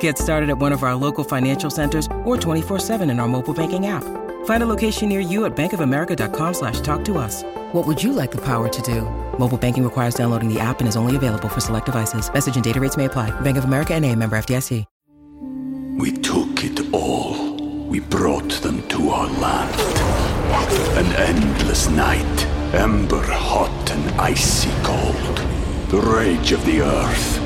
Get started at one of our local financial centers or 24-7 in our mobile banking app. Find a location near you at bankofamerica.com slash talk to us. What would you like the power to do? Mobile banking requires downloading the app and is only available for select devices. Message and data rates may apply. Bank of America and a member FDIC. We took it all. We brought them to our land. An endless night, ember hot and icy cold. The rage of the earth.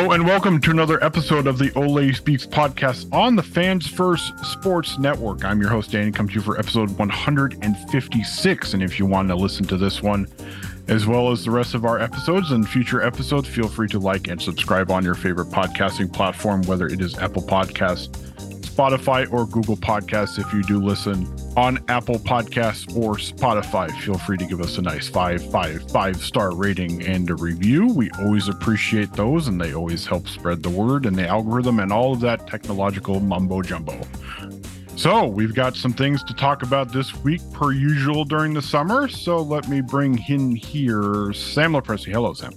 Hello and welcome to another episode of the Ole Speaks podcast on the Fans First Sports Network. I'm your host, Danny, come to you for episode 156. And if you want to listen to this one, as well as the rest of our episodes and future episodes, feel free to like and subscribe on your favorite podcasting platform, whether it is Apple Podcasts, Spotify, or Google Podcasts. If you do listen on Apple Podcasts or Spotify, feel free to give us a nice five, five, five star rating and a review. We always appreciate those, and they always help spread the word and the algorithm and all of that technological mumbo jumbo. So, we've got some things to talk about this week, per usual during the summer. So, let me bring in here Sam Lopresti. Hello, Sam.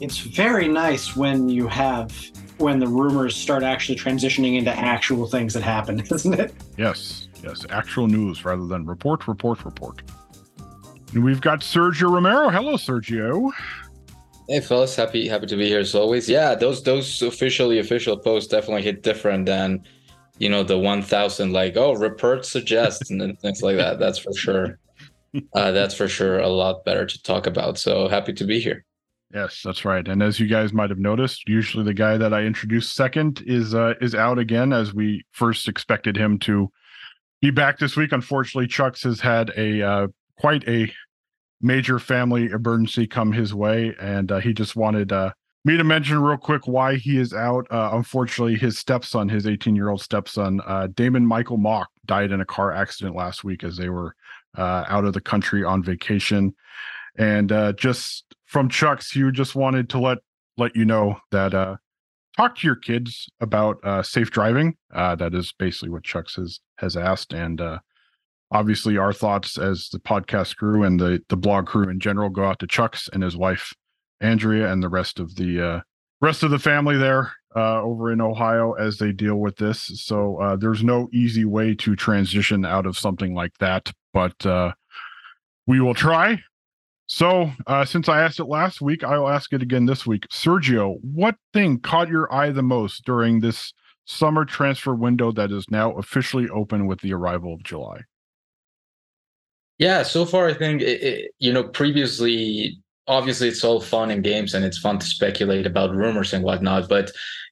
it's very nice when you have when the rumors start actually transitioning into actual things that happen, isn't it? Yes, yes, actual news rather than report, report, report. And we've got Sergio Romero. Hello, Sergio. Hey fellas, happy happy to be here as always. Yeah, those those officially official posts definitely hit different than you know the one thousand like oh report suggests and things like that. That's for sure. Uh, that's for sure a lot better to talk about. So happy to be here. Yes, that's right. And as you guys might have noticed, usually the guy that I introduced second is uh, is out again, as we first expected him to be back this week. Unfortunately, Chucks has had a uh, quite a major family emergency come his way, and uh, he just wanted uh, me to mention real quick why he is out. Uh, unfortunately, his stepson, his 18 year old stepson, uh, Damon Michael Mock, died in a car accident last week as they were uh, out of the country on vacation. And uh, just from Chuck's, he just wanted to let let you know that uh, talk to your kids about uh, safe driving. Uh, that is basically what Chuck's has has asked, and uh, obviously our thoughts as the podcast crew and the the blog crew in general go out to Chuck's and his wife Andrea and the rest of the uh, rest of the family there uh, over in Ohio as they deal with this. So uh, there's no easy way to transition out of something like that, but uh, we will try. So, uh, since I asked it last week, I'll ask it again this week. Sergio, what thing caught your eye the most during this summer transfer window that is now officially open with the arrival of July? Yeah, so far I think it, it, you know previously obviously it's all fun and games and it's fun to speculate about rumors and whatnot, but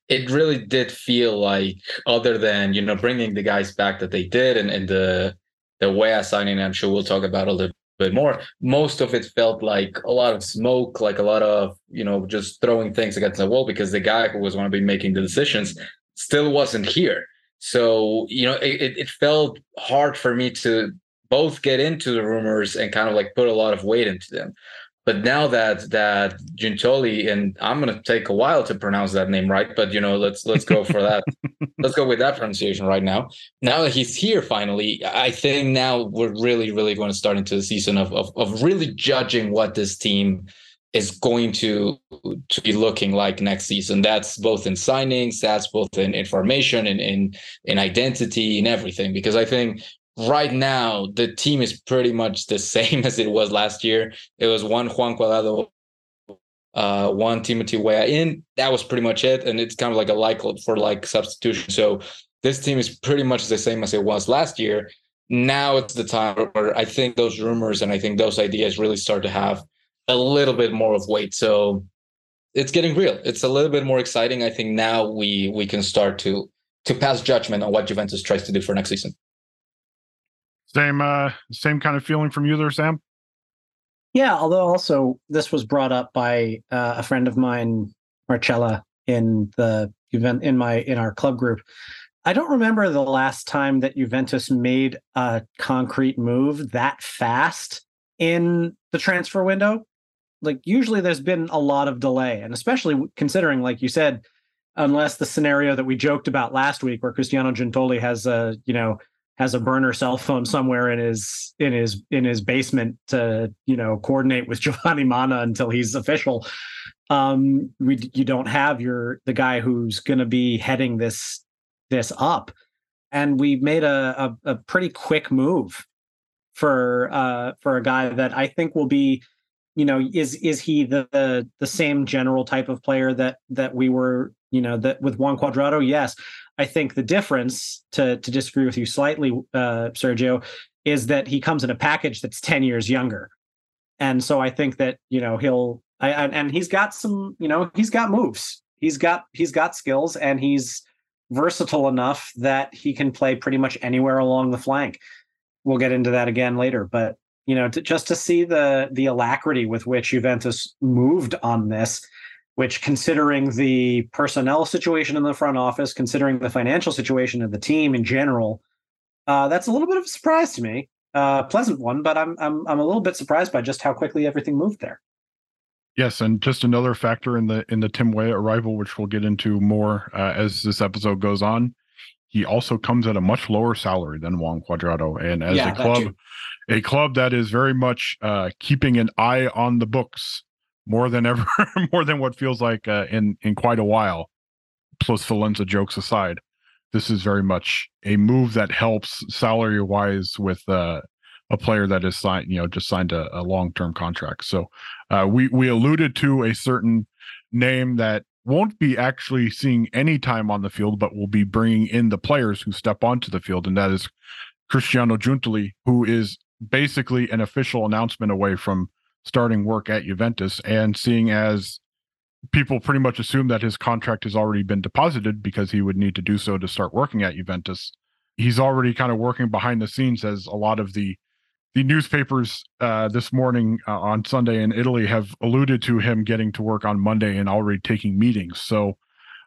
it really did feel like other than you know bringing the guys back that they did and, and the the Weah signing, I'm sure we'll talk about a little bit more. Most of it felt like a lot of smoke, like a lot of, you know, just throwing things against the wall because the guy who was going to be making the decisions still wasn't here. So, you know, it, it felt hard for me to both get into the rumors and kind of like put a lot of weight into them. But now that that Giuntoli and I'm gonna take a while to pronounce that name right, but you know, let's let's go for that. let's go with that pronunciation right now. Now that he's here finally, I think now we're really, really going to start into the season of of, of really judging what this team is going to to be looking like next season. That's both in signings, that's both in information and in in identity and everything. Because I think right now the team is pretty much the same as it was last year. It was one Juan Cuadrado, uh, one Timothy Weah in. That was pretty much it, and it's kind of like a like for like substitution. So this team is pretty much the same as it was last year. Now it's the time where I think those rumors and I think those ideas really start to have a little bit more of weight. So it's getting real. It's a little bit more exciting. I think now we we can start to to pass judgment on what Juventus tries to do for next season. Same uh same kind of feeling from you there, Sam? Yeah, although also this was brought up by uh, a friend of mine, Marcella, in the event in my in our club group. I don't remember the last time that Juventus made a concrete move that fast in the transfer window. Like usually there's been a lot of delay, and especially considering, like you said, unless the scenario that we joked about last week, where Cristiano Giuntoli has a you know has a burner cell phone somewhere in his in his in his basement to you know coordinate with Giovanni Manna until he's official. Um, we you don't have your the guy who's going to be heading this this up, and we made a, a, a pretty quick move for uh for a guy that I think will be you know is is he the, the the same general type of player that that we were you know that with Juan Cuadrado? Yes I think the difference, to to disagree with you slightly, uh, Sergio, is that he comes in a package that's ten years younger, and so I think that you know he'll I, and he's got some you know he's got moves, he's got he's got skills, and he's versatile enough that he can play pretty much anywhere along the flank. We'll get into that again later, but you know, to, just to see the the alacrity with which Juventus moved on this which considering the personnel situation in the front office, considering the financial situation of the team in general, uh, that's a little bit of a surprise to me. Uh, pleasant one, but I'm I'm I'm a little bit surprised by just how quickly everything moved there. Yes, and just another factor in the in the Tim Weah arrival, which we'll get into more uh, as this episode goes on. He also comes at a much lower salary than Juan Cuadrado, and as yeah, a club, a club that is very much uh, keeping an eye on the books more than ever, more than what feels like uh, in in quite a while. Plusvalenza jokes aside, this is very much a move that helps salary wise with uh, a player that is signed, you know, just signed a, a long term contract. So uh, we we alluded to a certain name that won't be actually seeing any time on the field, but will be bringing in the players who step onto the field, and that is Cristiano Giuntoli, who is basically an official announcement away from starting work at Juventus. And seeing as people pretty much assume that his contract has already been deposited because he would need to do so to start working at Juventus, he's already kind of working behind the scenes as a lot of the the newspapers uh, this morning uh, on Sunday in Italy have alluded to him getting to work on Monday and already taking meetings. So,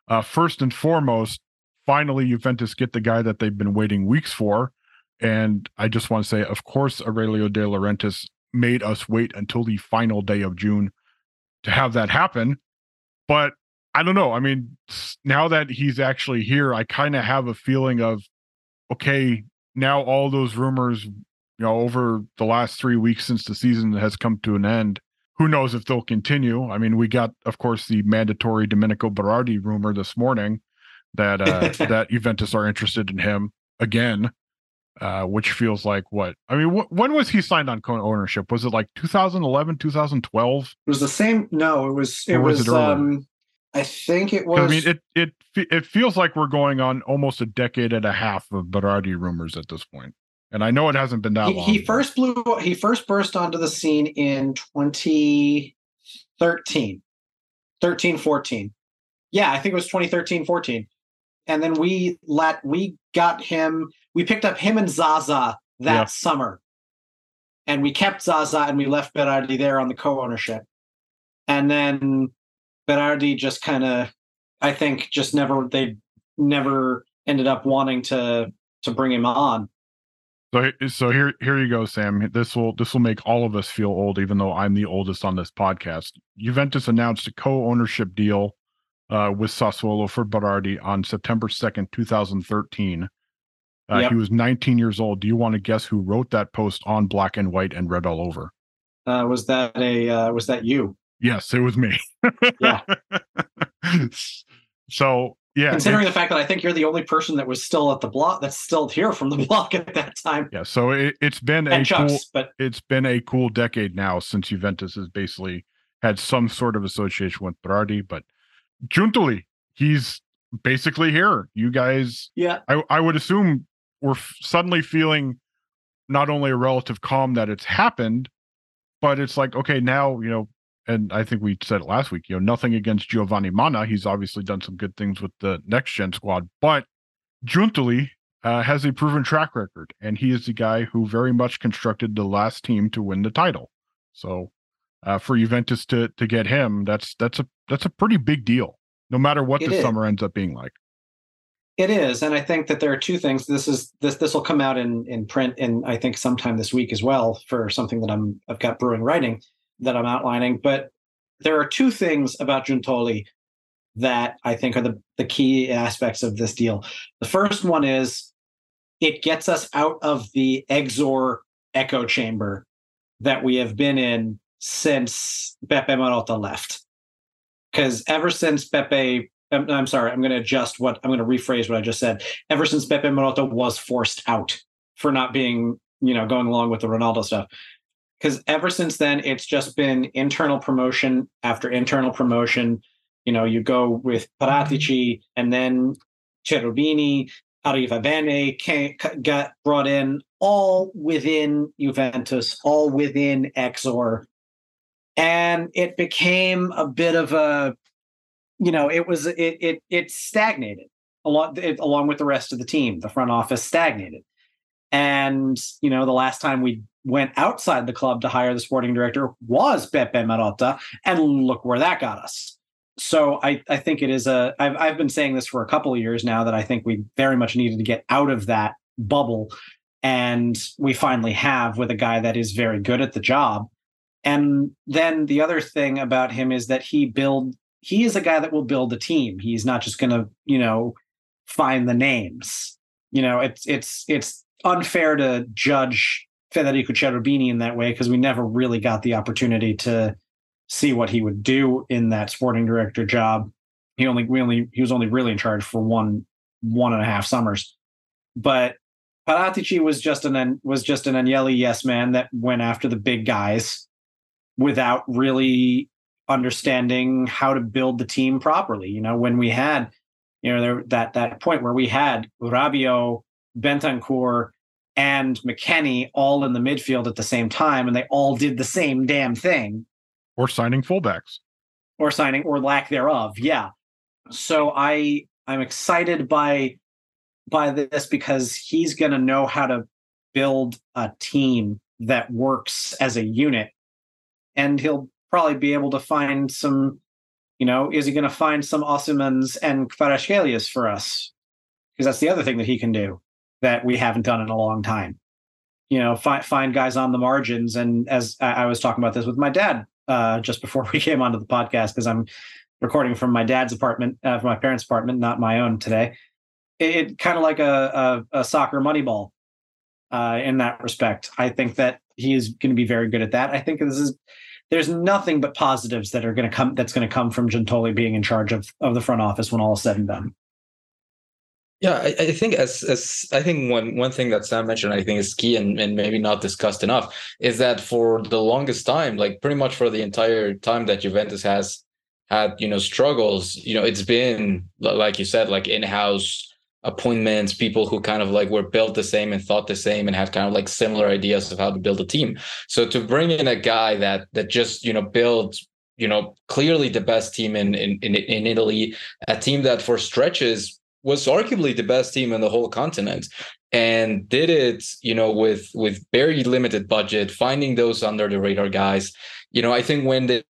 uh, first and foremost, finally, Juventus get the guy that they've been waiting weeks for. And I just want to say, of course, Aurelio De Laurentiis made us wait until the final day of June to have that happen. But I don't know. I mean, now that he's actually here, I kind of have a feeling of, okay, now all those rumors, you know, over the last three weeks since the season has come to an end, who knows if they'll continue? I mean, we got, of course, the mandatory Domenico Berardi rumor this morning that uh, that Juventus are interested in him again uh, which feels like what I mean. Wh- when was he signed on co-ownership? Was it like 2011, 2012? It was the same. No, it was. It was. was it um, I think it was. I mean, it it it feels like we're going on almost a decade and a half of Berardi rumors at this point, and I know it hasn't been that he, long. He first blew. He first burst onto the scene in 2013, 13, 14. Yeah, I think it was 2013, 14 and then we let we got him we picked up him and Zaza that summer. and we kept Zaza and we left Berardi there on the co-ownership. And then Berardi just kind of, I think, just never they never ended up wanting to to bring him on. So, so here, here you go, Sam. This will this will make all of us feel old, even though I'm the oldest on this podcast. Juventus announced a co-ownership deal uh, with Sassuolo for Berardi on September second, two thousand thirteen. Uh, yep. He was 19 years old. Do you want to guess who wrote that post on black and white and red all over? Uh, was that a uh, was that you? Yes, it was me. yeah. so yeah, considering the fact that I think you're the only person that was still at the block that's still here from the block at that time. Yeah, so it, has been and a Chucks, cool, but it's been a cool decade now since Juventus has basically had some sort of association with Berardi, but Giuntoli, he's basically here. You guys, yeah, I, I would assume we're f- suddenly feeling not only a relative calm that it's happened, but it's like, okay, now, you know, and I think we said it last week, you know, nothing against Giovanni Manna. He's obviously done some good things with the next gen squad, but Giuntoli uh, has a proven track record, and he is the guy who very much constructed the last team to win the title. So uh, for Juventus to to get him, that's that's a that's a pretty big deal, no matter what it the is. summer ends up being like. It is, and I think that there are two things. This is this this will come out in in print, and I think sometime this week as well for something that I'm I've got brewing writing that I'm outlining. But there are two things about Giuntoli that I think are the the key aspects of this deal. The first one is it gets us out of the Exor echo chamber that we have been in since Beppe Marotta left. Because ever since Beppe I'm, um, I'm sorry, I'm going to adjust what I'm going to rephrase what I just said. Ever since Beppe Marotta was forced out for not being, you know, going along with the Ronaldo stuff. Because ever since then, it's just been internal promotion after internal promotion. You know, you go with Paratici and then Cherubini, Arrivabene came, got brought in, all within Juventus, all within Exor. And it became a bit of a you know, it was it it it stagnated along it, along with the rest of the team. The front office stagnated, and you know, the last time we went outside the club to hire the sporting director was Beppe Marotta, and look where that got us. So I I think it is a I've I've been saying this for a couple of years now that I think we very much needed to get out of that bubble, and we finally have with a guy that is very good at the job. And then the other thing about him is that he build he is a guy that will build a team. He's not just going to, you know, find the names. You know, it's it's it's unfair to judge Federico Cherubini in that way because we never really got the opportunity to see what he would do in that sporting director job. He only we only he was only really in charge for one one and a half summers. But Paratici was just an was just an Agnelli yes man that went after the big guys without really understanding how to build the team properly. You know, when we had, you know, there that that point where we had Rabiot, Bentancur, and McKennie all in the midfield at the same time, and they all did the same damn thing. Or signing fullbacks. Or signing or lack thereof. Yeah. So I I'm excited by by this because he's gonna know how to build a team that works as a unit. And he'll probably be able to find some, you know, is he going to find some Osimhens and Kvaratskhelia for us? Because that's the other thing that he can do that we haven't done in a long time. You know, find find guys on the margins. And as I, I was talking about this with my dad uh, just before we came onto the podcast, because I'm recording from my dad's apartment, uh, from my parents' apartment, not my own today. It, it kind of like a, a, a soccer moneyball uh, in that respect. I think that he is going to be very good at that. I think this is there's nothing but positives that are going to come that's going to come from Giuntoli being in charge of of the front office when all is said and done. Yeah, I, I, think as as I think one one thing that Sam mentioned, I think is key and, and maybe not discussed enough, is that for the longest time, like pretty much for the entire time that Juventus has had, you know, struggles, you know, it's been like you said, like in-house appointments, people who kind of like were built the same and thought the same and had kind of like similar ideas of how to build a team. So to bring in a guy that that just you know builds you know clearly the best team in in in Italy, a team that for stretches was arguably the best team in the whole continent and did it, you know, with with very limited budget, finding those under the radar guys. You know, I think when they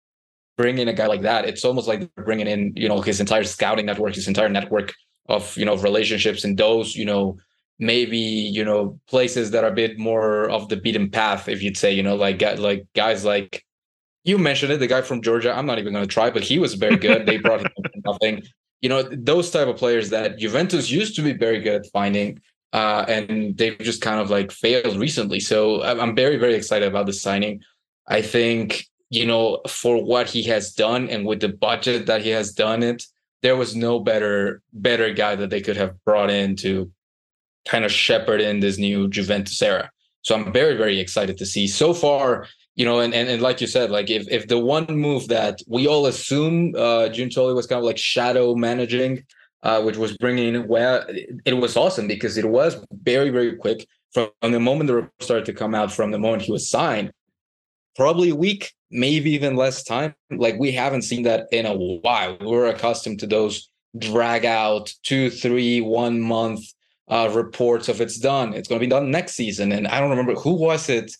bring in a guy like that, it's almost like bringing in, you know, his entire scouting network, his entire network of, you know, relationships and those, you know, maybe you know places that are a bit more of the beaten path if you'd say you know like like guys like you mentioned it the guy from georgia i'm not even going to try but he was very good. They brought him nothing. You know those type of players that juventus used to be very good at finding uh, and they've just kind of like failed recently. So i'm very very excited about the signing. I think you know for what he has done and with the budget that he has done it there was no better better guy that they could have brought in to kind of shepherd in this new Juventus era. So I'm very, very excited to see. So far, you know, and, and, and like you said, like if if the one move that we all assume uh Giuntoli was kind of like shadow managing, uh, which was bringing well, it was awesome because it was very, very quick from the moment the report started to come out, from the moment he was signed, probably a week, maybe even less time. Like we haven't seen that in a while. We're accustomed to those drag out two, three, one month uh, reports of it's done. It's going to be done next season. And I don't remember who was it.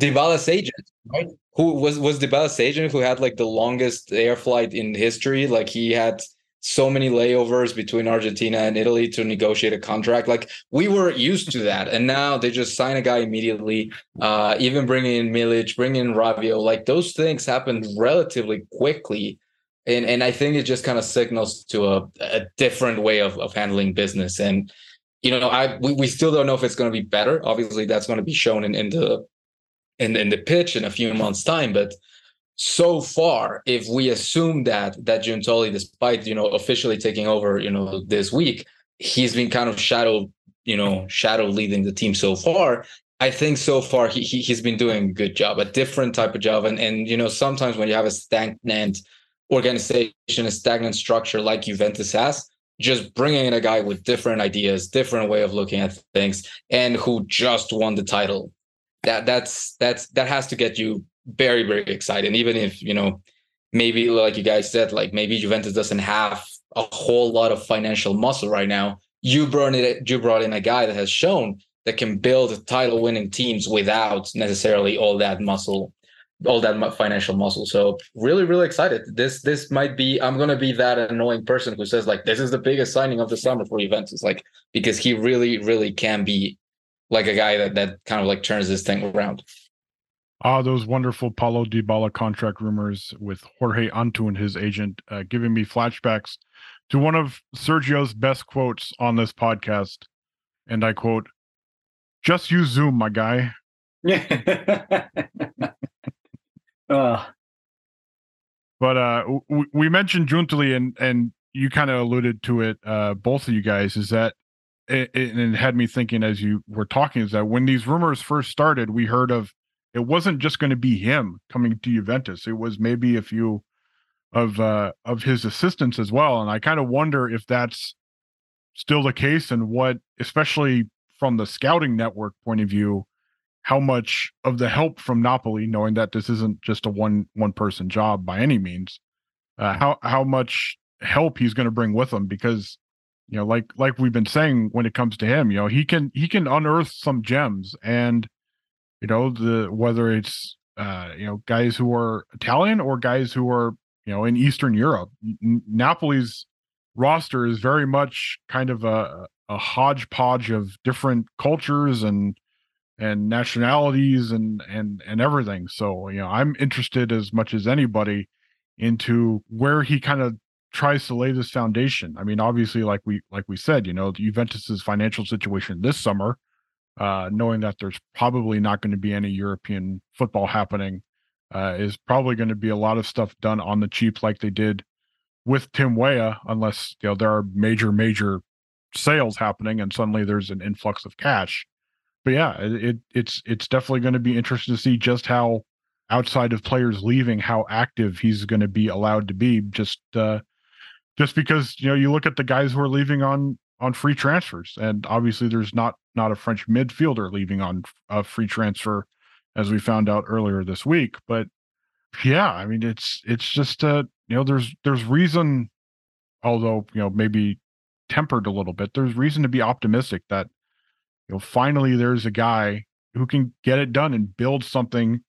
Dybala's agent, right? Who was was Dybala's agent who had like the longest air flight in history? Like he had so many layovers between Argentina and Italy to negotiate a contract. Like we were used to that, and now they just sign a guy immediately. Uh, even bringing in Milik, bringing in Rabiot, like those things happened relatively quickly. And, and I think it just kind of signals to a, a different way of, of handling business. And you know, I we, we still don't know if it's going to be better. Obviously, that's going to be shown in, in the in, in the pitch in a few months' time. But so far, if we assume that that Giuntoli, despite you know officially taking over, you know, this week, he's been kind of shadow, you know, shadow leading the team so far. I think so far he, he he's been doing a good job, a different type of job, and and you know sometimes when you have a stagnant organization, a stagnant structure like Juventus has, just bringing in a guy with different ideas, different way of looking at things, and who just won the title. That that's that's that has to get you very very excited. And even if you know maybe like you guys said, like maybe Juventus doesn't have a whole lot of financial muscle right now. You brought it. You brought in a guy that has shown that can build title winning teams without necessarily all that muscle all that financial muscle. So really, really excited. This this might be. I'm gonna be that annoying person who says like this is the biggest signing of the summer for Juventus, like because he really, really can be like a guy that that kind of like turns this thing around. Ah, those wonderful Paulo Dybala contract rumors with Jorge Antún and his agent, uh, giving me flashbacks to one of Sergio's best quotes on this podcast, and I quote, "Just use Zoom, my guy." Yeah. Uh. But uh, w- we mentioned Giuntoli, and and you kind of alluded to it, uh, both of you guys, is that it, it, it had me thinking as you were talking is that when these rumors first started, we heard of it wasn't just going to be him coming to Juventus; it was maybe a few of uh, of his assistants as well. And I kind of wonder if that's still the case, and what, especially from the scouting network point of view, how much of the help from Napoli, knowing that this isn't just a one one person job by any means, uh, how how much help he's going to bring with him because you know like like we've been saying when it comes to him you know he can he can unearth some gems and you know the whether it's uh you know guys who are italian or guys who are you know in eastern europe napoli's roster is very much kind of a a hodgepodge of different cultures and and nationalities and and and everything. So you know, I'm interested as much as anybody into where he kind of tries to lay this foundation. I mean, obviously, like we like we said, you know, Juventus's financial situation this summer, uh, knowing that there's probably not going to be any European football happening, uh, is probably going to be a lot of stuff done on the cheap, like they did with Tim Weah, unless you know there are major major sales happening and suddenly there's an influx of cash but yeah, it, it's it's definitely going to be interesting to see just how outside of players leaving, how active he's going to be allowed to be. Just uh, just because you know you look at the guys who are leaving on on free transfers, and obviously there's not not a French midfielder leaving on a free transfer, as we found out earlier this week. But yeah, I mean it's it's just uh you know there's there's reason, although you know maybe tempered a little bit. There's reason to be optimistic that you know, finally there's a guy who can get it done and build something,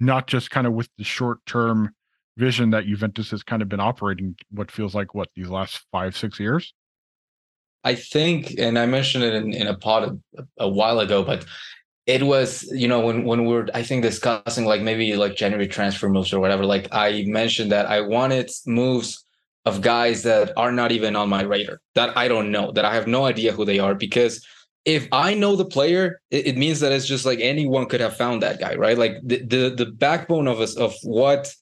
not just kind of with the short term vision that Juventus has kind of been operating what feels like what these last five, six years? I think, and I mentioned it in, in a pod a, a while ago, but it was you know when when we are i think discussing like maybe like january transfer moves or whatever like i mentioned that i wanted moves of guys that are not even on my radar that i don't know that i have no idea who they are because if i know the player it, it means that it's just like anyone could have found that guy right? Like the the, the backbone of us of what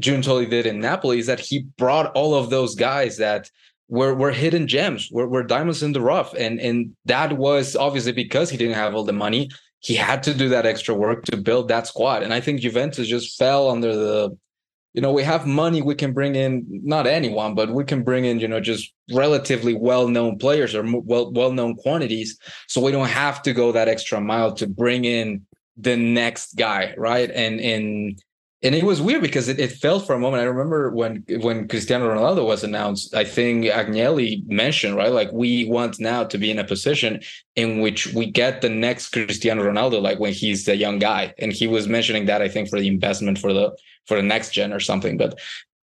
Giuntoli did in napoli is that he brought all of those guys that were were hidden gems were, were diamonds in the rough and and that was obviously because he didn't have all the money he had to do that extra work to build that squad. And I think Juventus just fell under the, you know, we have money, we can bring in not anyone, but we can bring in, you know, just relatively well-known players or well well-known quantities. So we don't have to go that extra mile to bring in the next guy, right? And and and it was weird because it, it felt for a moment. I remember when when Cristiano Ronaldo was announced, I think Agnelli mentioned, right? Like we want now to be in a position in which we get the next Cristiano Ronaldo, like when he's a young guy. And he was mentioning that I think for the investment for the for the next gen or something. But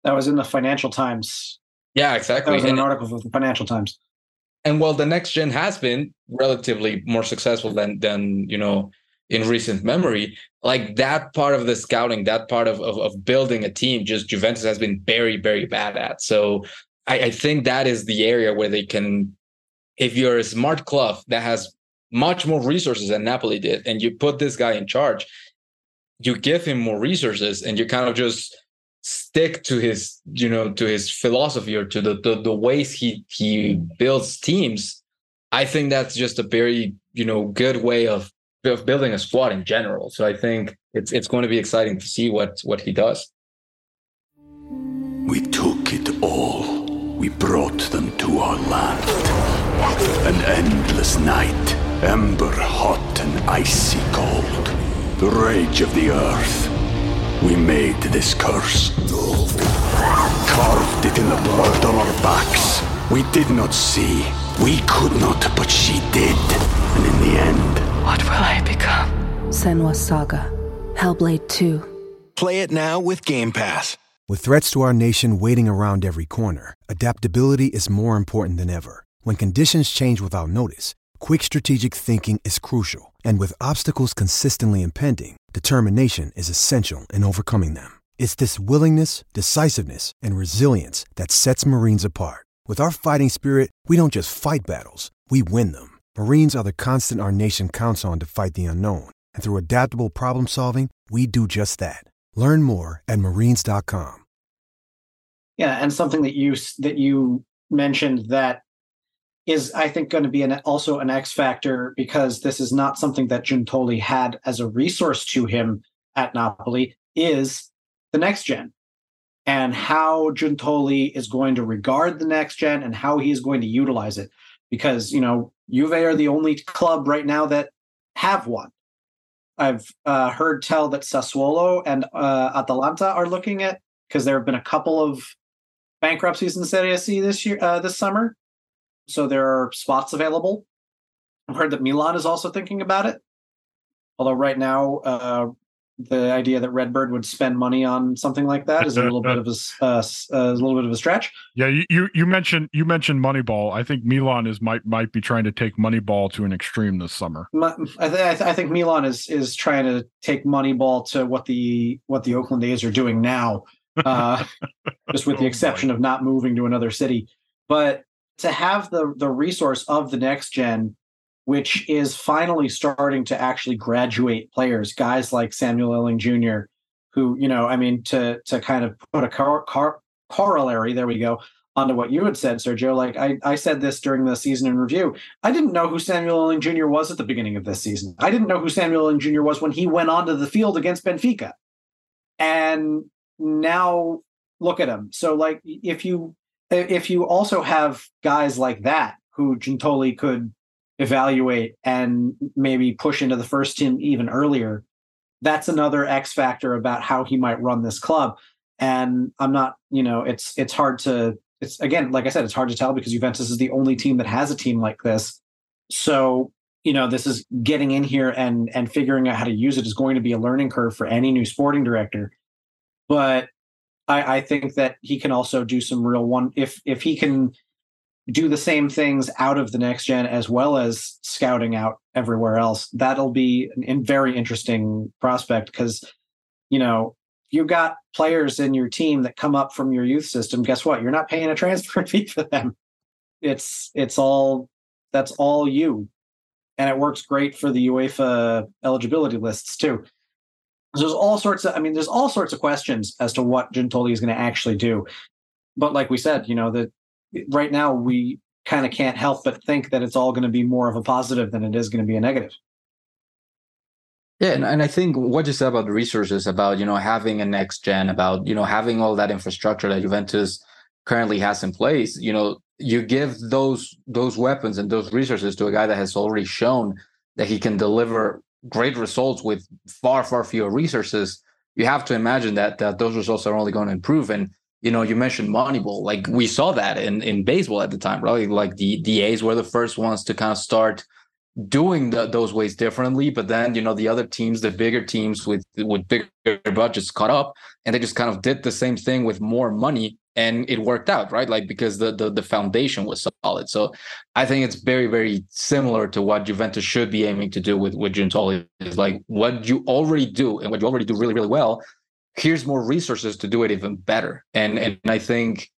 that was in the Financial Times. Yeah, exactly. That was an article from the Financial Times. And while the next gen has been relatively more successful than than you know in recent memory like that part of the scouting that part of, of, of building a team just juventus has been very very bad at. So I, I think that is the area where they can if you're a smart club that has much more resources than napoli did and you put this guy in charge you give him more resources and you kind of just stick to his you know to his philosophy or to the, the the ways he he builds teams i think that's just a very you know good way of of building a squad in general. So I think it's it's going to be exciting to see what what he does. We took it all. We brought them to our land. An endless night, ember hot and icy cold. The rage of the earth. We made this curse. Carved it in the blood on our backs. We did not see. We could not, but she did. And in the end, what will I become? Senua's Saga. Hellblade 2. Play it now with Game Pass. With threats to our nation waiting around every corner, adaptability is more important than ever. When conditions change without notice, quick strategic thinking is crucial. And with obstacles consistently impending, determination is essential in overcoming them. It's this willingness, decisiveness, and resilience that sets Marines apart. With our fighting spirit, we don't just fight battles, we win them. Marines are the constant our nation counts on to fight the unknown. And through adaptable problem solving, we do just that. Learn more at marines.com. Yeah, and something that you that you mentioned that is I think going to be an, also an X factor because this is not something that Giuntoli had as a resource to him at Napoli is the next gen and how Giuntoli is going to regard the next gen and how he is going to utilize it because you know Juve are the only club right now that have one. I've uh, heard tell that Sassuolo and uh, Atalanta are looking at because there have been a couple of bankruptcies in Serie C this year, uh, this summer. So there are spots available. I've heard that Milan is also thinking about it. Although right now, uh, the idea that Redbird would spend money on something like that is a little bit of a, uh, a little bit of a stretch. Yeah, you you mentioned you mentioned Moneyball. I think Milan is might might be trying to take Moneyball to an extreme this summer. I, th- I, th- I think Milan is is trying to take Moneyball to what the what the Oakland A's are doing now, uh, just with the oh, exception of not moving to another city. But to have the the resource of the next gen which is finally starting to actually graduate players, guys like Samuel Iling-Junior, who, you know, I mean, to to kind of put a car, car, corollary, there we go, onto what you had said, Sergio. Like I, I said this during the season in review. I didn't know who Samuel Iling-Junior was at the beginning of this season. I didn't know who Samuel Iling-Junior was when he went onto the field against Benfica. And now look at him. So like if you if you also have guys like that who Giuntoli could evaluate and maybe push into the first team even earlier, that's another X factor about how he might run this club. And I'm not, you know, it's it's hard to it's again, like I said, it's hard to tell because Juventus is the only team that has a team like this. So you know this is getting in here and and figuring out how to use it is going to be a learning curve for any new sporting director but i i think that he can also do some real one if if he can do the same things out of the next gen as well as scouting out everywhere else that'll be a very interesting prospect because you know you've got players in your team that come up from your youth system guess what you're not paying a transfer fee for them it's it's all that's all you and it works great for the UEFA eligibility lists too. So there's all sorts of, I mean, there's all sorts of questions as to what Giuntoli is going to actually do. But like we said, you know, that right now we kind of can't help but think that it's all going to be more of a positive than it is going to be a negative. Yeah, and, and I think what you said about the resources, about you know having a next gen, about you know having all that infrastructure that Juventus currently has in place, you know, you give those those weapons and those resources to a guy that has already shown that he can deliver great results with far far fewer resources you have to imagine that that those results are only going to improve and you know you mentioned moneyball like we saw that in in baseball at the time right? Like the the a's were the first ones to kind of start doing the, those ways differently but then you know the other teams the bigger teams with with bigger budgets caught up and they just kind of did the same thing with more money and it worked out right? Like because the, the the foundation was solid. So i think it's very very similar to what juventus should be aiming to do with with Giuntoli is like what you already do and what you already do really really well here's more resources to do it even better and and i think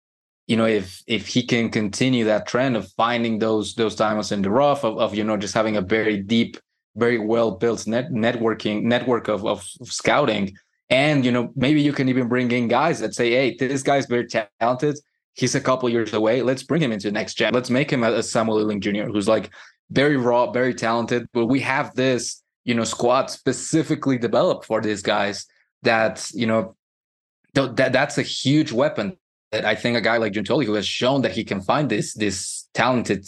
you know if if he can continue that trend of finding those those diamonds in the rough of, of you know just having a very deep very well built net networking network of, of scouting and you know, maybe you can even bring in guys that say, "Hey, this guy's very talented. He's a couple years away. Let's bring him into the next gen. Let's make him a, a Samuel Iling-Junior who's like very raw, very talented. But we have this, you know, squad specifically developed for these guys. That you know, that that's a huge weapon. That I think a guy like Giuntoli, who has shown that he can find this this talented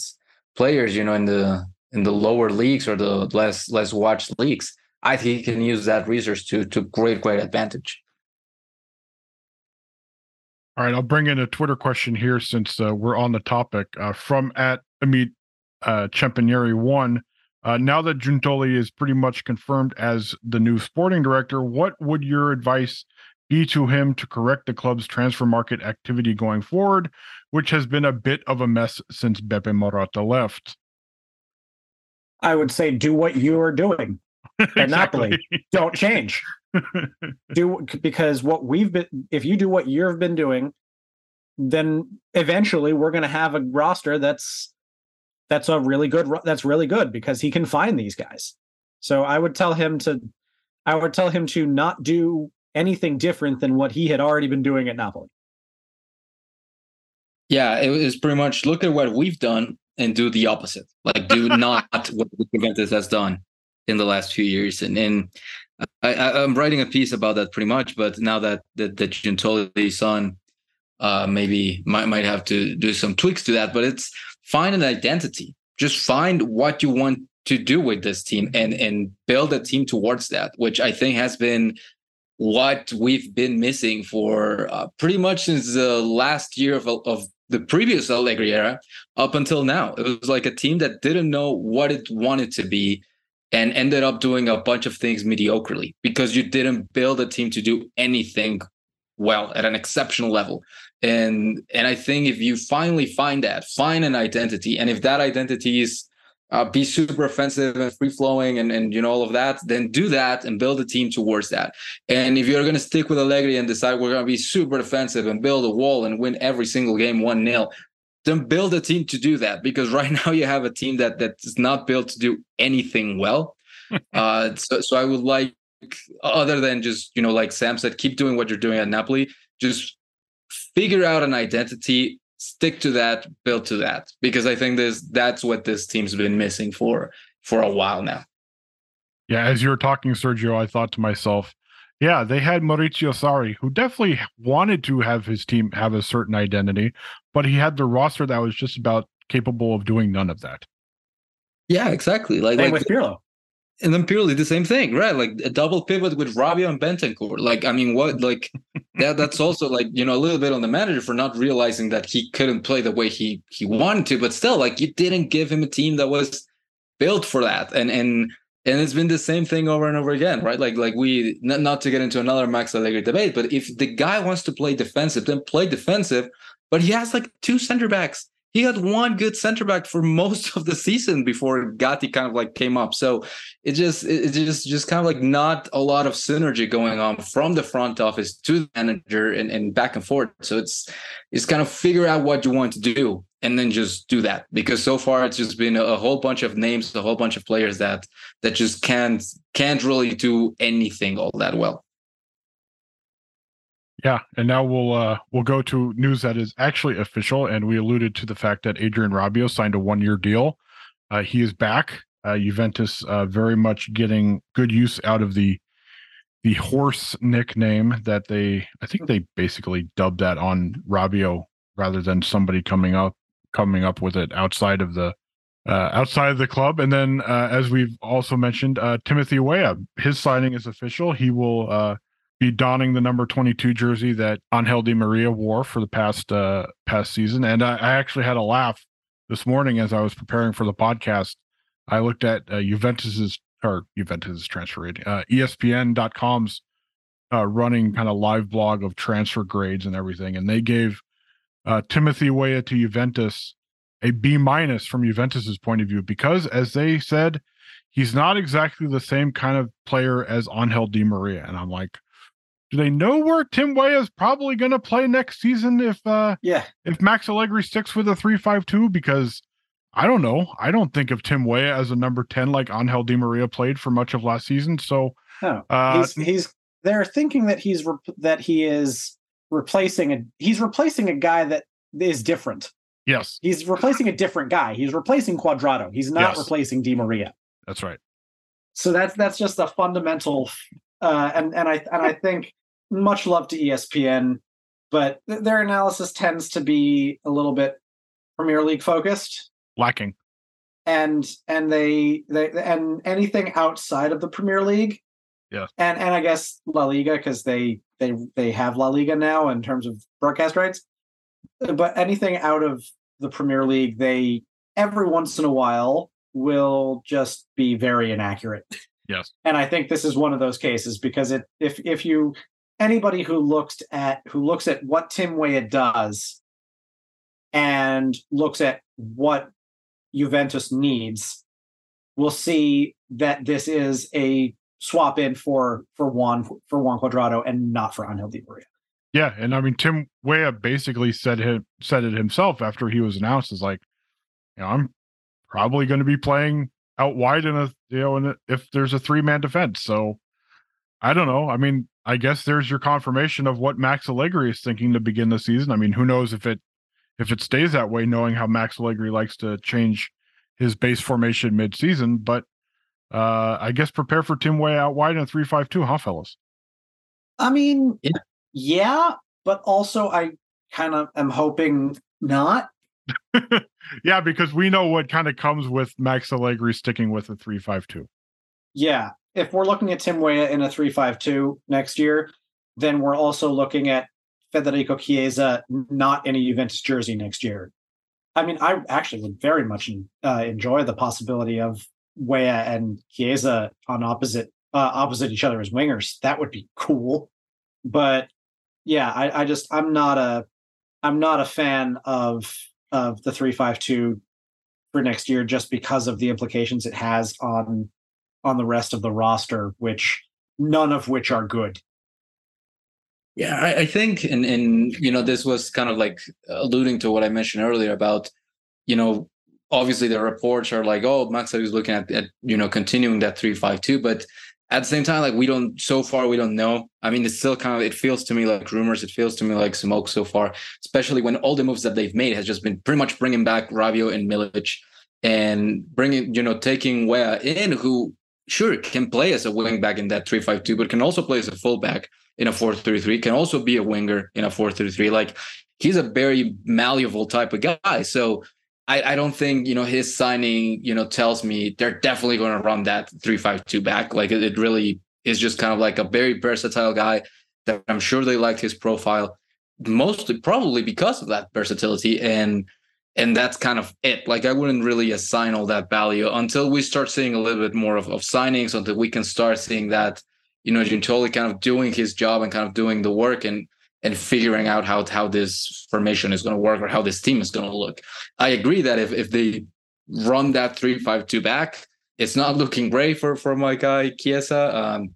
players, you know, in the in the lower leagues or the less less watched leagues I think he can use that resource to to great great advantage. All right, I'll bring in a Twitter question here since uh, we're on the topic uh, from at Amit uh, Champanieri one. Uh, now that Giuntoli is pretty much confirmed as the new sporting director, what would your advice be to him to correct the club's transfer market activity going forward, which has been a bit of a mess since Beppe Marotta left? I would say do what you are doing at Napoli. Don't change. do because what we've been if you do what you've been doing, then eventually we're going to have a roster that's that's a really good that's really good because he can find these guys. So I would tell him to I would tell him to not do anything different than what he had already been doing at Napoli. Yeah, it was pretty much look at what we've done and do the opposite. Like do not what Juventus has done in the last few years. And and I, am writing a piece about that pretty much. But now that that, that Giuntoli's on, uh, maybe might might have to do some tweaks to that. But it's find an identity. Just find what you want to do with this team and and build a team towards that, which I think has been what we've been missing for uh, pretty much since the last year of, of the previous Allegri era up until now. It was like a team that didn't know what it wanted to be and ended up doing a bunch of things mediocrely because you didn't build a team to do anything well at an exceptional level and and i think if you finally find that find an identity and if that identity is uh, be super offensive and free flowing and, and you know all of that then do that and build a team towards that and if you're going to stick with allegri and decide we're going to be super defensive and build a wall and win every single game 1-0 then build a team to do that because right now you have a team that that's not built to do anything well. uh, so, so I would like, other than just you know, like Sam said, keep doing what you're doing at Napoli. Just figure out an identity, stick to that, build to that, because I think this that's what this team's been missing for for a while now. Yeah, as you were talking, Sergio, I thought to myself, yeah, they had Maurizio Sarri, who definitely wanted to have his team have a certain identity, but he had the roster that was just about capable of doing none of that. Yeah, exactly. Like, like with Pirlo. And then purely the same thing, right? Like a double pivot with Rabiot and Bentancur. Like, I mean, what? Like that? That's also like you know a little bit on the manager for not realizing that he couldn't play the way he he wanted to. But still, like you didn't give him a team that was built for that, and and and it's been the same thing over and over again, right? Like like we not, not to get into another Max Allegri debate, but if the guy wants to play defensive, then play defensive. But he has like two center backs he had one good center back for most of the season before Gatti kind of like came up. So it just it just just kind of like not a lot of synergy going on from the front office to the manager and, and back and forth. So it's it's kind of figure out what you want to do and then just do that because so far it's just been a whole bunch of names, a whole bunch of players that that just can't can't really do anything all that well. Yeah, and now we'll uh we'll go to news that is actually official, and we alluded to the fact that Adrien Rabiot signed a one year deal. Uh, he is back. Uh, Juventus uh, very much getting good use out of the the horse nickname that they I think they basically dubbed that on Rabiot rather than somebody coming up coming up with it outside of the uh, outside of the club. And then, uh, as we've also mentioned, uh, Timothy Weah, his signing is official. He will uh, be donning the number 22 jersey that Angel Di Maria wore for the past uh, past season. And I, I, actually had a laugh this morning as I was preparing for the podcast. I looked at uh, Juventus's or Juventus's transfer rating, uh, ESPN.com's uh, running kind of live blog of transfer grades and everything, and they gave uh, Timothy Weah to Juventus a B minus from Juventus's point of view because, as they said, he's not exactly the same kind of player as Angel Di Maria. And I'm like, do they know where Tim Weah is probably going to play next season if uh yeah. if Max Allegri sticks with a three five two? Because I don't know. I don't think of Tim Weah as a number ten like Angel Di Maria played for much of last season. So no. uh, he's he's they're thinking that he's re- that he is replacing a he's replacing a guy that is different. Yes. He's replacing a different guy. He's replacing Cuadrado. He's not yes. replacing Di Maria. That's right. So that's that's just a fundamental uh, and and I and I think much love to ESPN, but th- their analysis tends to be a little bit Premier League focused, lacking, and and they they and anything outside of the Premier League, yeah, and and I guess La Liga because they they they have La Liga now in terms of broadcast rights, but anything out of the Premier League, they every once in a while will just be very inaccurate. Yes. And I think this is one of those cases because it if if you anybody who looks at who looks at what Tim Weah does and looks at what Juventus needs will see that this is a swap in for for Juan for Juan Cuadrado and not for Angel Di Maria. Yeah, and I mean Tim Weah basically said him said it himself after he was announced is like, you know, I'm probably going to be playing out wide in a you know in a, if there's a three man defense. So I don't know. I mean, I guess there's your confirmation of what Max Allegri is thinking to begin the season. I mean, who knows if it if it stays that way, knowing how Max Allegri likes to change his base formation mid-season. But uh I guess prepare for Tim Weah out wide in a three-five-two, huh, fellas? I mean, yeah, yeah but also I kind of am hoping not. yeah, because we know what kind of comes with Max Allegri sticking with a three-five-two. Yeah, if we're looking at Tim Weah in a three-five-two next year, then we're also looking at Federico Chiesa not in a Juventus jersey next year. I mean, I actually would very much uh, enjoy the possibility of Weah and Chiesa on opposite uh, opposite each other as wingers. That would be cool. But yeah, I, I just I'm not a I'm not a fan of of the three five two for next year just because of the implications it has on on the rest of the roster, which none of which are good. Yeah, I, I think, and and you know, this was kind of like alluding to what I mentioned earlier about, you know, obviously the reports are like, oh, Max is looking at, at you know continuing that three five two, but at the same time, like we don't so far we don't know. I mean, it's still kind of it feels to me like rumors. It feels to me like smoke so far, especially when all the moves that they've made has just been pretty much bringing back Rabiot and Milik and bringing you know taking Weah in, who sure can play as a wing back in that 3-5-2 but can also play as a fullback in a 4-3-3 can also be a winger in a 4-3-3 like he's a very malleable type of guy so I, I don't think you know his signing you know tells me they're definitely going to run that 3-5-2 back like it, it really is just kind of like a very versatile guy that i'm sure they liked his profile mostly probably because of that versatility and and that's kind of it. Like I wouldn't really assign all that value until we start seeing a little bit more of, of signings, until we can start seeing that, you know, Giuntoli kind of doing his job and kind of doing the work and and figuring out how how this formation is going to work or how this team is going to look. I agree that if if they run that three five two back, it's not looking great for for my guy Chiesa. Um,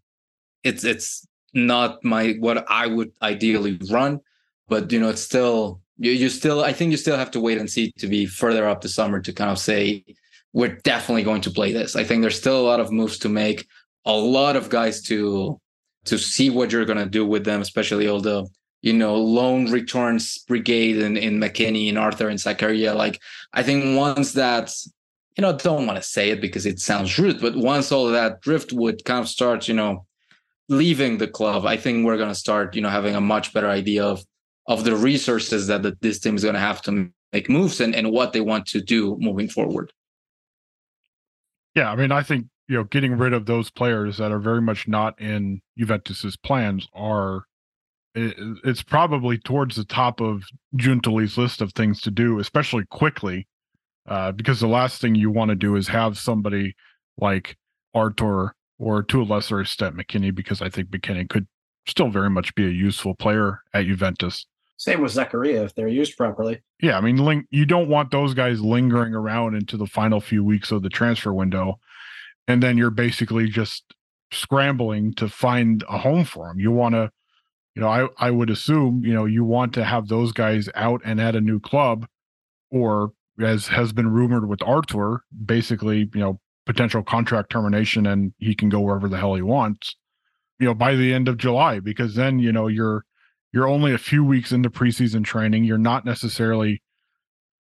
it's it's not my what I would ideally run, but you know, it's still you, you still i think you still have to wait and see to be further up the summer to kind of say we're definitely going to play this i think there's still a lot of moves to make a lot of guys to to see what you're going to do with them especially all the you know loan returns brigade in, in mckennie and arthur and Zakaria. like i think once that you know don't want to say it because it sounds rude but once all that driftwood kind of starts you know leaving the club i think we're going to start you know having a much better idea of of the resources that the, this team is going to have to make moves and, and what they want to do moving forward. Yeah, I mean, I think you know getting rid of those players that are very much not in Juventus's plans are it, it's probably towards the top of Giuntoli's list of things to do, especially quickly, uh, because the last thing you want to do is have somebody like Arthur or to a lesser extent McKennie, because I think McKennie could still very much be a useful player at Juventus. Same with Zakaria if they're used properly. Yeah, I mean, ling- you don't want those guys lingering around into the final few weeks of the transfer window, and then you're basically just scrambling to find a home for them. You want to, you know, I I would assume, you know, you want to have those guys out and at a new club, or as has been rumored with Arthur, basically, you know, potential contract termination, and he can go wherever the hell he wants. You know, by the end of July, because then you know you're you're only a few weeks into preseason training. You're not necessarily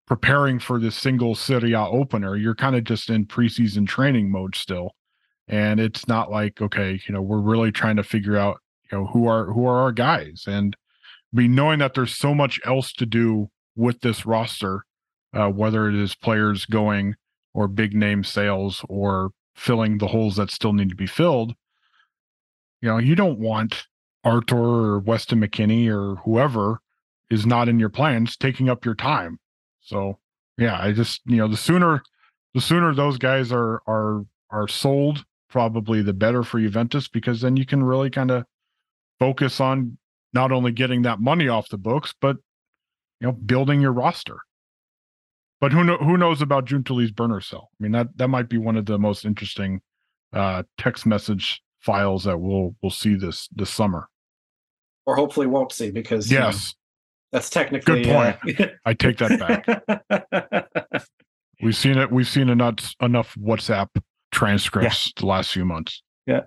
preparing for this single Serie A opener. You're kind of just in preseason training mode still. And it's not like, okay, you know, we're really trying to figure out, you know, who are who are our guys. And be knowing that there's so much else to do with this roster, uh, whether it is players going or big name sales or filling the holes that still need to be filled. You know, you don't want Arthur or Weston McKennie or whoever is not in your plans taking up your time. So yeah, I just you know the sooner the sooner those guys are are are sold, probably the better for Juventus because then you can really kind of focus on not only getting that money off the books, but you know building your roster. But who know who knows about Giuntoli's burner cell? I mean that that might be one of the most interesting uh, text message files that we'll we'll see this this summer or hopefully won't see because yes, you know, that's technically good point. Uh, I take that back. we've seen it. We've seen enough enough WhatsApp transcripts yeah. the last few months. Yeah.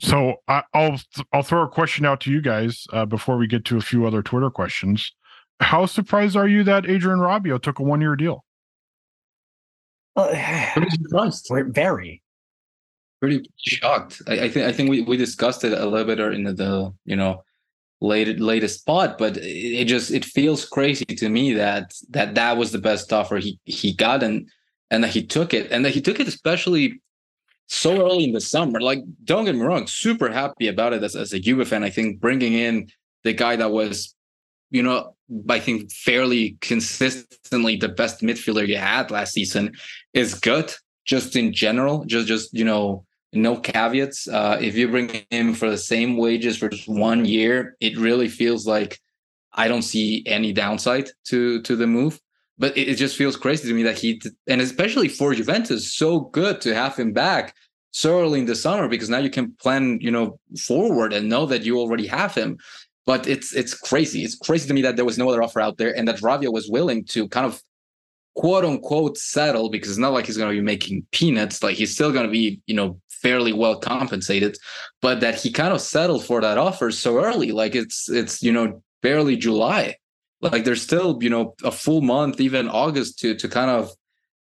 So I, will I'll throw a question out to you guys uh, before we get to a few other Twitter questions. How surprised are you that Adrien Rabiot took a one year deal? Uh, surprised. Very pretty shocked. I, I, think I think we, we discussed it a little bit in the, the you know late latest spot, but it just it feels crazy to me that that that was the best offer he he got and and that he took it and that he took it especially so early in the summer. Like don't get me wrong, super happy about it as, as a Juve fan. I think bringing in the guy that was you know I think fairly consistently the best midfielder you had last season is good just in general just just you know no caveats. Uh, if you bring him for the same wages for just one year, it really feels like I don't see any downside to to the move. But it, it just feels crazy to me that he and especially for Juventus, so good to have him back so early in the summer because now you can plan, you know, forward and know that you already have him. But it's it's crazy. It's crazy to me that there was no other offer out there and that Rabiot was willing to kind of quote unquote settle because it's not like he's going to be making peanuts. Like he's still going to be, you know, fairly well compensated, but that he kind of settled for that offer so early. Like it's it's you know barely July. Like there's still you know a full month, even August to to kind of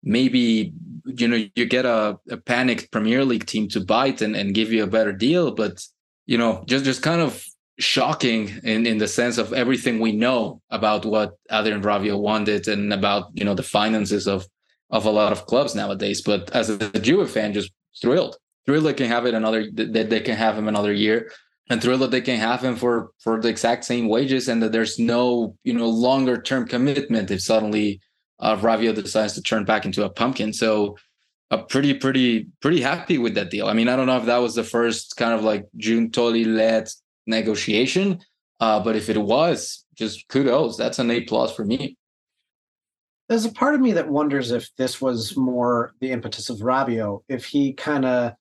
maybe you know you get a, a panicked Premier League team to bite and, and give you a better deal, but you know just just kind of shocking in, in the sense of everything we know about what Adrien Rabiot wanted and about you know the finances of of a lot of clubs nowadays. But as a Juve fan, just thrilled. Thrilled they can have it another that they can have him another year and thrilled that they can have him for for the exact same wages and that there's no you know longer term commitment if suddenly uh, Rabiot decides to turn back into a pumpkin. So uh, pretty, pretty, pretty happy with that deal. I mean, I don't know if that was the first kind of like Giuntoli led negotiation, uh, but if it was, just kudos. That's an A plus for me. There's a part of me that wonders if this was more the impetus of Rabiot, if he kind of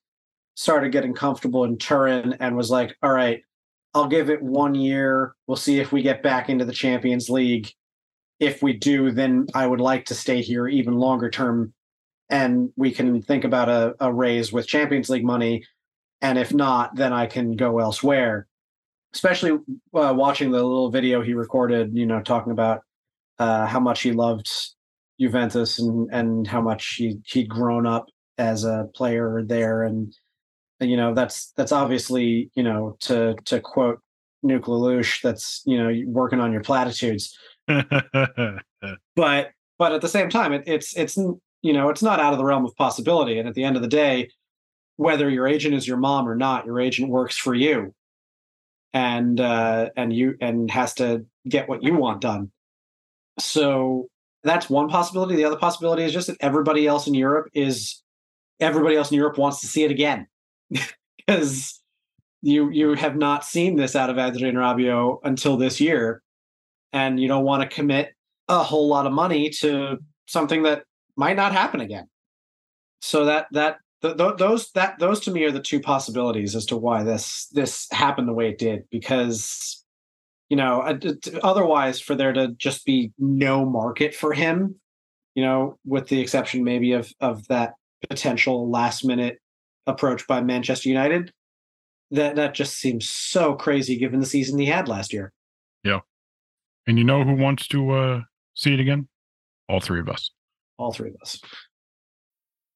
started getting comfortable in Turin and was like, all right, I'll give it one year. We'll see if we get back into the Champions League. If we do, then I would like to stay here even longer term. And we can think about a, a raise with Champions League money. And if not, then I can go elsewhere. Especially uh, watching the little video he recorded, you know, talking about uh, how much he loved Juventus and, and how much he, he'd grown up as a player there. And you know that's that's obviously you know to to quote Nuke LaLoosh, that's you know working on your platitudes. but but at the same time, it, it's it's you know it's not out of the realm of possibility. And at the end of the day, whether your agent is your mom or not, your agent works for you, and uh, and you and has to get what you want done. So that's one possibility. The other possibility is just that everybody else in Europe is everybody else in Europe wants to see it again because you you have not seen this out of Adrien Rabiot until this year, and you don't want to commit a whole lot of money to something that might not happen again. So that that th- th- those that those to me are the two possibilities as to why this this happened the way it did because you know uh, otherwise for there to just be no market for him you know with the exception maybe of of that potential last minute approach by Manchester United. That that just seems so crazy given the season he had last year. Yeah. And you know who wants to uh see it again? All three of us. All three of us.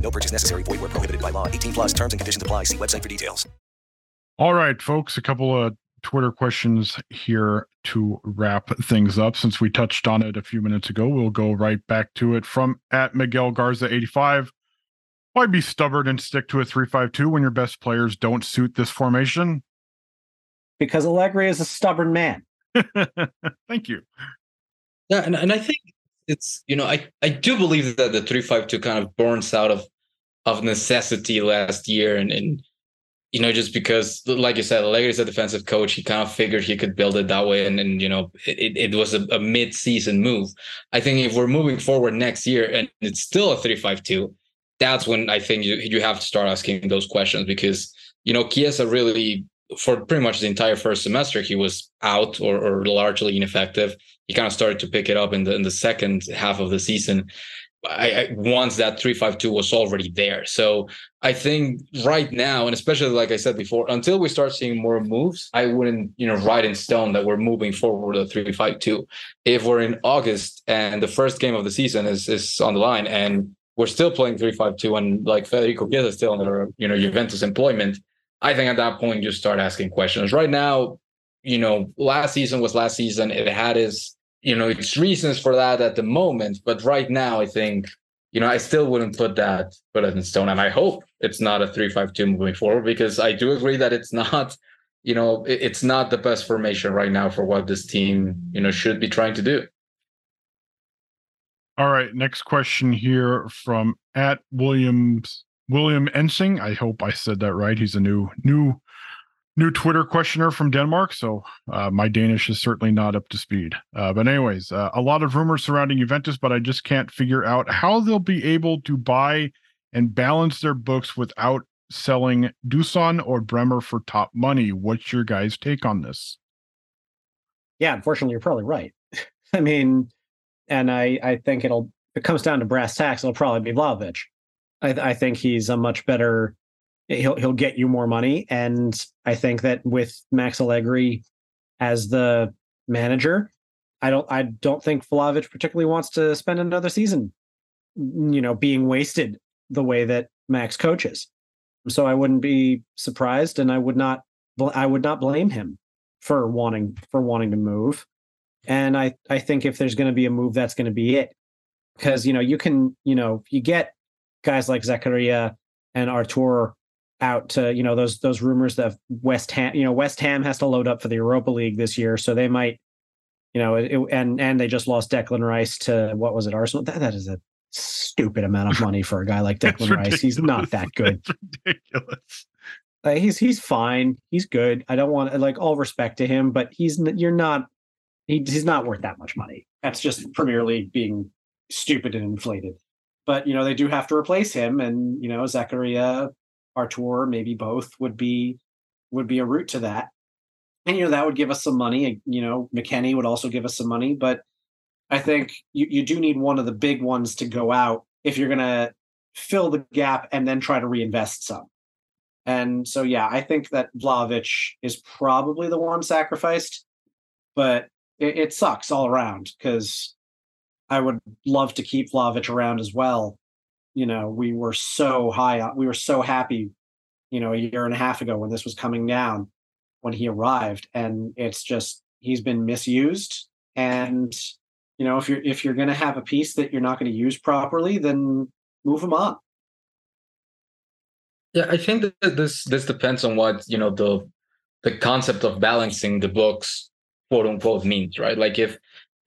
No purchase necessary. Void where prohibited by law. 18 plus terms and conditions apply. See website for details. All right, folks, a couple of Twitter questions here to wrap things up. Since we touched on it a few minutes ago, we'll go right back to it from at Miguel Garza 85. Why be stubborn and stick to a 352 when your best players don't suit this formation? Because Allegri is a stubborn man. Thank you. Yeah, and, and I think it's you know I I do believe that the three five two kind of burns out of of necessity last year, and and you know just because like you said, Allegri is a defensive coach, he kind of figured he could build it that way, and and you know it, it was a, a mid season move. I think if we're moving forward next year and it's still a three five two, that's when I think you you have to start asking those questions because you know Chiesa really for pretty much the entire first semester he was out or, or largely ineffective he kind of started to pick it up in the in the second half of the season. I, I, once that 352 was already there. So I think right now, and especially like I said before, until we start seeing more moves, I wouldn't, you know, write in stone that we're moving forward a 352. If we're in August and the first game of the season is is on the line and we're still playing 352 and like Federico Chiesa still under, you know, Juventus employment, I think at that point you start asking questions. Right now, you know, last season was last season. It had its you know, it's reasons for that at the moment. But right now, I think, you know, I still wouldn't put that put it in stone. And I hope it's not a three-five-two moving forward because I do agree that it's not, you know, it's not the best formation right now for what this team, you know, should be trying to do. All right, next question here from at Williams William Ensing. I hope I said that right. He's a new new new Twitter questioner from Denmark, so uh, my Danish is certainly not up to speed. Uh, but anyways, uh, a lot of rumors surrounding Juventus, but I just can't figure out how they'll be able to buy and balance their books without selling Dusan or Bremer for top money. What's your guys' take on this? Yeah, unfortunately, you're probably right. I mean, and I I think it'll it comes down to brass tacks, it'll probably be Vlahovic. I, I think he's a much better. He'll he'll get you more money, and I think that with Max Allegri as the manager, I don't I don't think Vlahovic particularly wants to spend another season, you know, being wasted the way that Max coaches. So I wouldn't be surprised, and I would not I would not blame him for wanting for wanting to move. And I I think if there's going to be a move, that's going to be it, because you know you can you know you get guys like Zakaria and Arthur out to you know those those rumors that West Ham you know West Ham has to load up for the Europa League this year, so they might you know it, and and they just lost Declan Rice to what was it Arsenal that that is a stupid amount of money for a guy like Declan Rice. He's not that good. ridiculous. Uh, he's he's fine. He's good. I don't want like all respect to him, but he's you're not he, he's not worth that much money. That's just Premier League being stupid and inflated. But you know they do have to replace him, and you know Zakaria, Arthur, maybe both would be would be a route to that. And you know that would give us some money. Eh, you know McKennie would also give us some money, but I think you, you do need one of the big ones to go out if you're to fill the gap and then try to reinvest some. And so, yeah, I think that Vlahovic is probably the one sacrificed, but it, it sucks all around because I would love to keep Vlahovic around as well. You know, we were so high, we were so happy, you know, a year and a half ago when this was coming down when he arrived. And it's just, he's been misused. And you know if you're if you're going to have a piece that you're not going to use properly then move them on yeah i think that this this depends on what you know the the concept of balancing the books quote unquote means right like if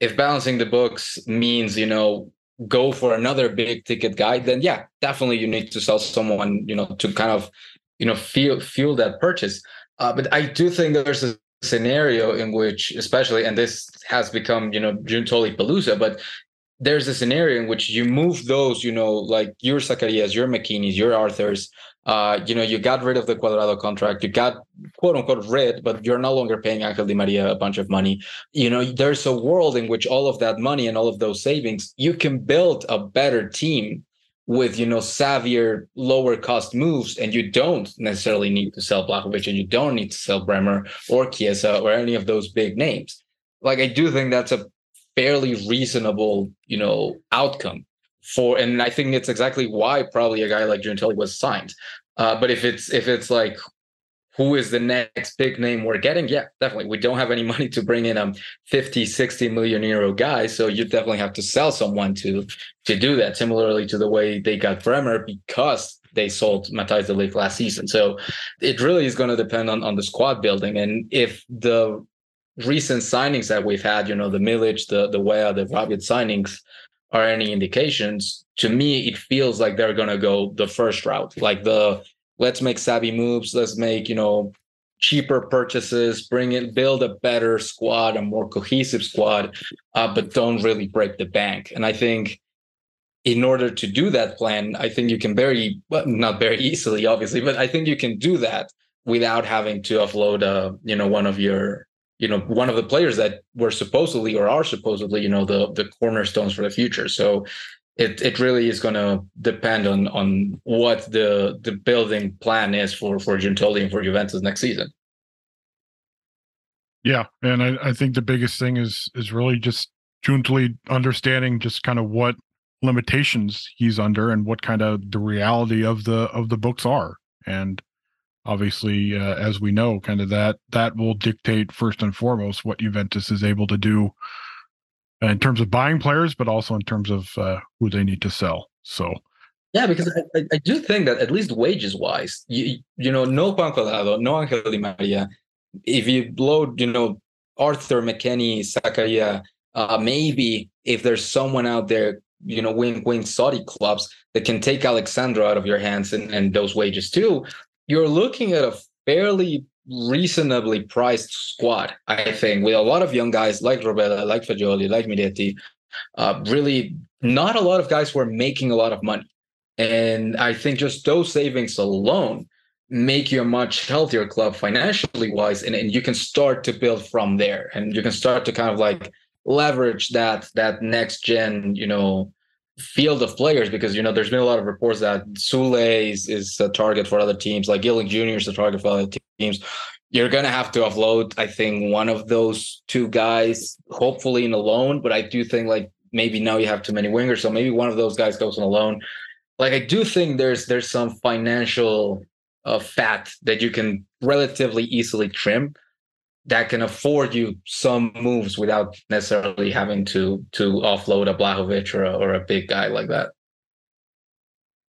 if balancing the books means you know go for another big ticket guy then yeah definitely you need to sell someone you know to kind of you know feel fuel that purchase. Uh, but i do think there's a scenario in which, especially, and this has become, you know, Giuntoli Palooza, but there's a scenario in which you move those, you know, like your Zakarias, your McKennies, your Arthurs, uh, you know, you got rid of the Cuadrado contract, you got quote unquote rid, but you're no longer paying Angel Di Maria a bunch of money. You know, there's a world in which all of that money and all of those savings, you can build a better team with you know savvier lower cost moves and you don't necessarily need to sell Vlahovic and you don't need to sell Bremer or Chiesa or any of those big names like I do think that's a fairly reasonable you know outcome for and I think it's exactly why probably a guy like Giuntoli was signed uh, but if it's if it's like who is the next big name we're getting? Yeah, definitely. We don't have any money to bring in a 50, 60 million euro guy. So you definitely have to sell someone to to do that. Similarly to the way they got Bremer because they sold Matthijs de Ligt last season. So it really is going to depend on, on the squad building. And if the recent signings that we've had, you know, the Milik, the the Weah, the Rabiot signings are any indications, to me, it feels like they're to go the first route, like the let's make savvy moves let's make you know cheaper purchases bring it build a better squad a more cohesive squad uh, but don't really break the bank. And i think in order to do that plan i think you can very well, not very easily obviously but i think you can do that without having to offload uh you know one of your you know one of the players that were supposedly or are supposedly you know the the cornerstones for the future so it it really is going to depend on on what the the building plan is for for Giuntoli and for Juventus next season. Yeah, and I, I think the biggest thing is is really just Giuntoli understanding just kind of what limitations he's under and what kind of the reality of the of the books are, and obviously uh, as we know, kind of that that will dictate first and foremost what Juventus is able to do in terms of buying players, but also in terms of uh, who they need to sell. So, yeah, because I, I do think that at least wages wise, you you know, no Juan Cuadrado, no Angel Di Maria. If you load, you know, Arthur McKennie, Zakaria, uh, maybe if there's someone out there, you know, wing wing Saudi clubs that can take Alex Sandro out of your hands and, and those wages too, you're looking at a fairly reasonably priced squad, I think, with a lot of young guys like Rovella, like Fagioli, like Miretti. Uh, really, not a lot of guys who are making a lot of money. And I think just those savings alone make you a much healthier club financially wise. And, and you can start to build from there. And you can start to kind of like leverage that that next gen, you know, field of players because you know there's been a lot of reports that Soulé is, is a target for other teams, like Iling Jr. is a target for other teams. You're gonna have to offload, I think, one of those two guys, hopefully in a loan. But I do think like maybe now you have too many wingers, so maybe one of those guys goes on a loan. Like I do think there's there's some financial uh, fat that you can relatively easily trim that can afford you some moves without necessarily having to to offload a Vlahovic or a, or a big guy like that.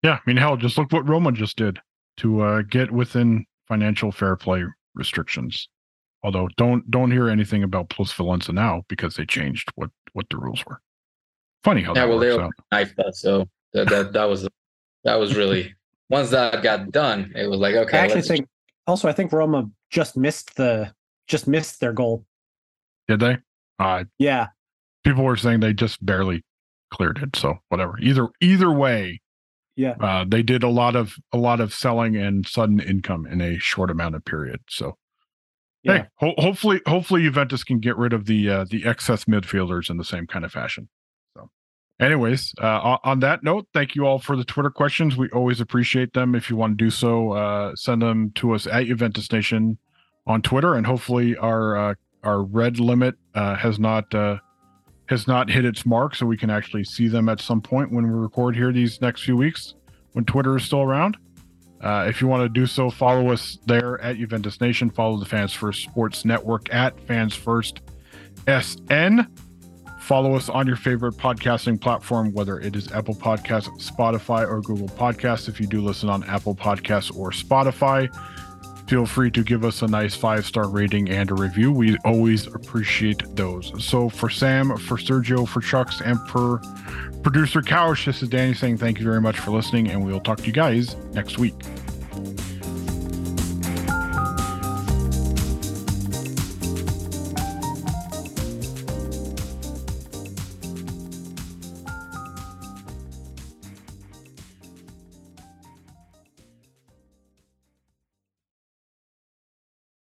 Yeah, I mean, hell, just look what Roma just did to uh, get within financial fair play restrictions. Although, don't don't hear anything about Plusvalenza now because they changed what what the rules were. Funny how yeah, that well, works they out. knifed us, so that that, that was that was really once that got done, it was like okay. I actually let's- think also I think Roma just missed the just missed their goal. Did they? Uh, Yeah. people were saying they just barely cleared it. So whatever. Either either way, Yeah. uh, they did a lot of a lot of selling and sudden income in a short amount of period. So Yeah. hey, ho- hopefully hopefully Juventus can get rid of the uh, the excess midfielders in the same kind of fashion. So, anyways, uh, on, that note, thank you all for the Twitter questions. We always appreciate them. If you want to do so, uh, send them to us at Juventus Nation on Twitter, and hopefully our uh, our red limit uh, has not uh, has not hit its mark, so we can actually see them at some point when we record here these next few weeks when Twitter is still around. Uh, if you want to do so, follow us there at Juventus Nation. Follow the Fans First Sports Network at Fans First SN. Follow us on your favorite podcasting platform, whether it is Apple Podcasts, Spotify, or Google Podcasts. If you do listen on Apple Podcasts or Spotify, feel free to give us a nice five star rating and a review. We always appreciate those. So, for Sam, for Sergio, for Chucks, and for producer Couch, this is Danny saying thank you very much for listening, and we will talk to you guys next week.